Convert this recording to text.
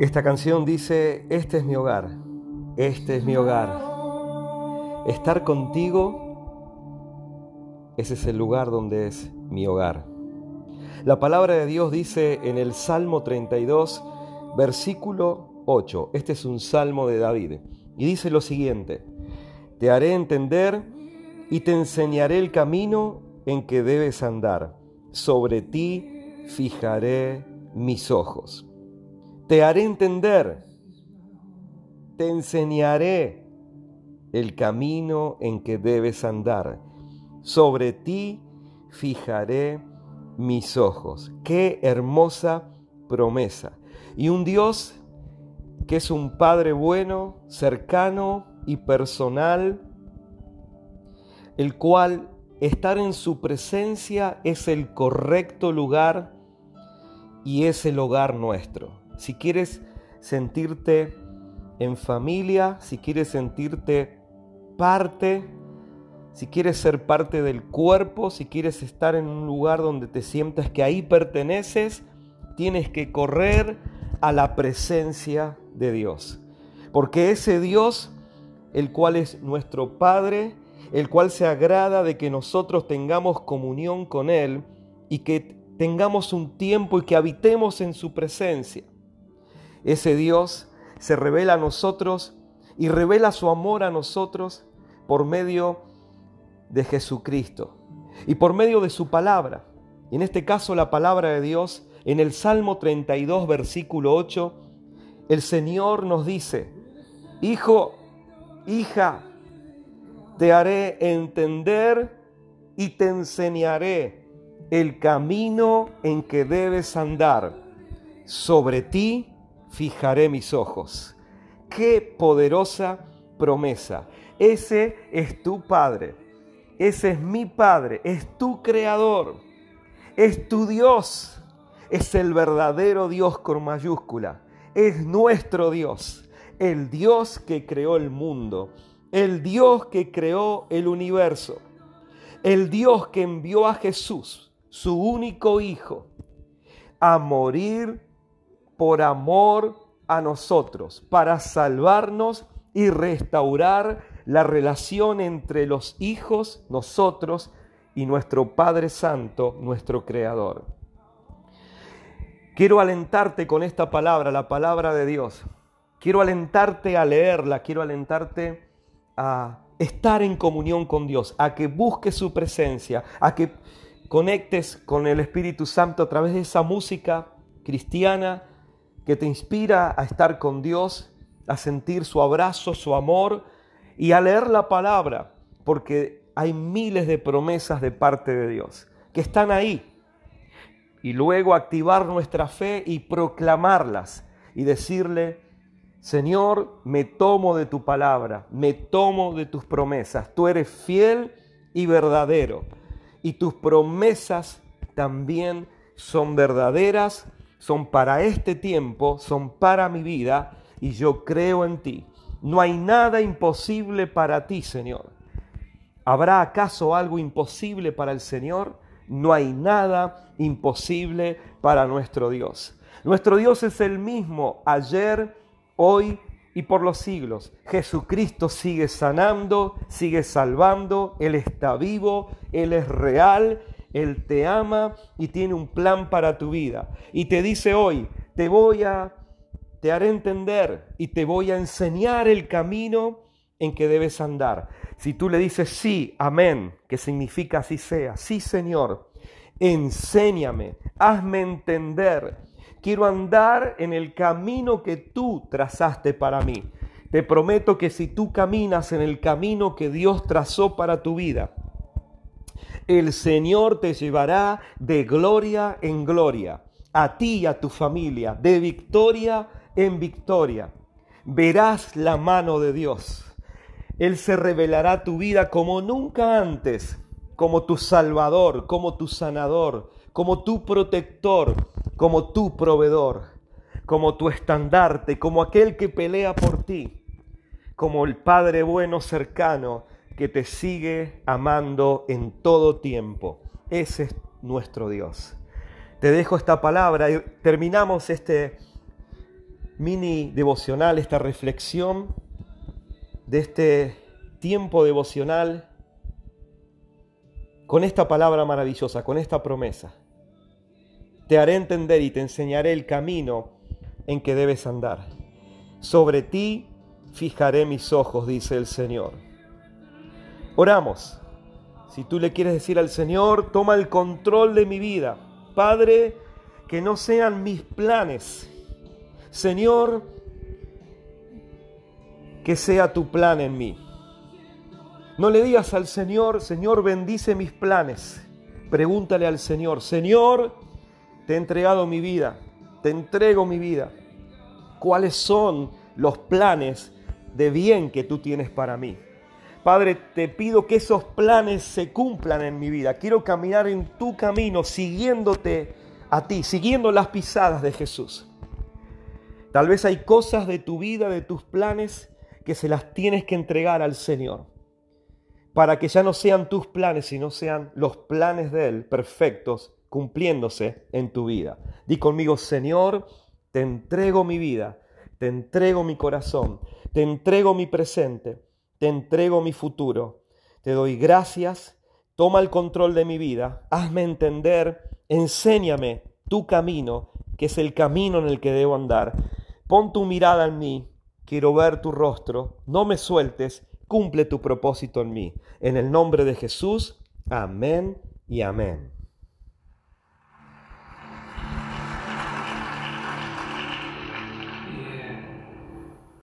Esta canción dice, este es mi hogar, este es mi hogar. Estar contigo, ese es el lugar donde es mi hogar. La palabra de Dios dice en el Salmo 32, versículo 8, este es un salmo de David, y dice lo siguiente, te haré entender y te enseñaré el camino en que debes andar, sobre ti fijaré mis ojos. Te haré entender, te enseñaré el camino en que debes andar. Sobre ti fijaré mis ojos. Qué hermosa promesa. Y un Dios que es un Padre bueno, cercano y personal, el cual estar en su presencia es el correcto lugar y es el hogar nuestro si quieres sentirte en familia, si quieres sentirte parte, si quieres ser parte del cuerpo, si quieres estar en un lugar donde te sientas que ahí perteneces, tienes que correr a la presencia de Dios. Porque ese Dios, el cual es nuestro Padre, el cual se agrada de que nosotros tengamos comunión con Él y que tengamos un tiempo y que habitemos en su presencia. Ese Dios se revela a nosotros y revela su amor a nosotros por medio de Jesucristo y por medio de su palabra. En este caso la palabra de Dios, en el Salmo 32, versículo 8, el Señor nos dice, Hijo, hija, te haré entender y te enseñaré el camino en que debes andar. Sobre ti fijaré mis ojos. Qué poderosa promesa. Ese es tu Padre. Ese es mi Padre. Es tu Creador. Es tu Dios. Es el verdadero Dios con mayúscula. Es nuestro Dios. El Dios que creó el mundo. El Dios que creó el universo. El Dios que envió a Jesús, su único Hijo, a morir por amor a nosotros, para salvarnos y restaurar la relación entre los hijos, nosotros y nuestro Padre Santo, nuestro Creador. Quiero alentarte con esta palabra, la palabra de Dios. Quiero alentarte a leerla, quiero alentarte a estar en comunión con Dios, a que busques su presencia, a que conectes con el Espíritu Santo a través de esa música cristiana que te inspira a estar con Dios, a sentir su abrazo, su amor y a leer la palabra, porque hay miles de promesas de parte de Dios que están ahí. Y luego activar nuestra fe y proclamarlas y decirle, Señor, me tomo de tu palabra, me tomo de tus promesas. Tú eres fiel y verdadero. Y tus promesas también son verdaderas son para este tiempo, son para mi vida y yo creo en ti. No hay nada imposible para ti, Señor. ¿Habrá acaso algo imposible para el Señor? No hay nada imposible para nuestro Dios. Nuestro Dios es el mismo ayer, hoy y por los siglos. Jesucristo sigue sanando, sigue salvando, Él está vivo, Él es real él te ama y tiene un plan para tu vida. Y te dice hoy, te voy a, te haré entender y te voy a enseñar el camino en que debes andar. Si tú le dices sí, amén, que significa así sea, sí Señor, enséñame, hazme entender. Quiero andar en el camino que tú trazaste para mí. Te prometo que si tú caminas en el camino que Dios trazó para tu vida, el Señor te llevará de gloria en gloria, a ti y a tu familia, de victoria en victoria. Verás la mano de Dios. Él se revelará tu vida como nunca antes, como tu salvador, como tu sanador, como tu protector, como tu proveedor, como tu estandarte, como aquel que pelea por ti, como el Padre bueno cercano que te sigue amando en todo tiempo. Ese es nuestro Dios. Te dejo esta palabra y terminamos este mini devocional, esta reflexión de este tiempo devocional con esta palabra maravillosa, con esta promesa. Te haré entender y te enseñaré el camino en que debes andar. Sobre ti fijaré mis ojos, dice el Señor. Oramos. Si tú le quieres decir al Señor, toma el control de mi vida. Padre, que no sean mis planes. Señor, que sea tu plan en mí. No le digas al Señor, Señor, bendice mis planes. Pregúntale al Señor, Señor, te he entregado mi vida, te entrego mi vida. ¿Cuáles son los planes de bien que tú tienes para mí? Padre, te pido que esos planes se cumplan en mi vida. Quiero caminar en tu camino, siguiéndote a ti, siguiendo las pisadas de Jesús. Tal vez hay cosas de tu vida, de tus planes, que se las tienes que entregar al Señor, para que ya no sean tus planes, sino sean los planes de Él perfectos, cumpliéndose en tu vida. Di conmigo, Señor, te entrego mi vida, te entrego mi corazón, te entrego mi presente, te entrego mi futuro. Te doy gracias, toma el control de mi vida, hazme entender, enséñame tu camino, que es el camino en el que debo andar. Pon tu mirada en mí, quiero ver tu rostro, no me sueltes, cumple tu propósito en mí. En el nombre de Jesús, amén y amén.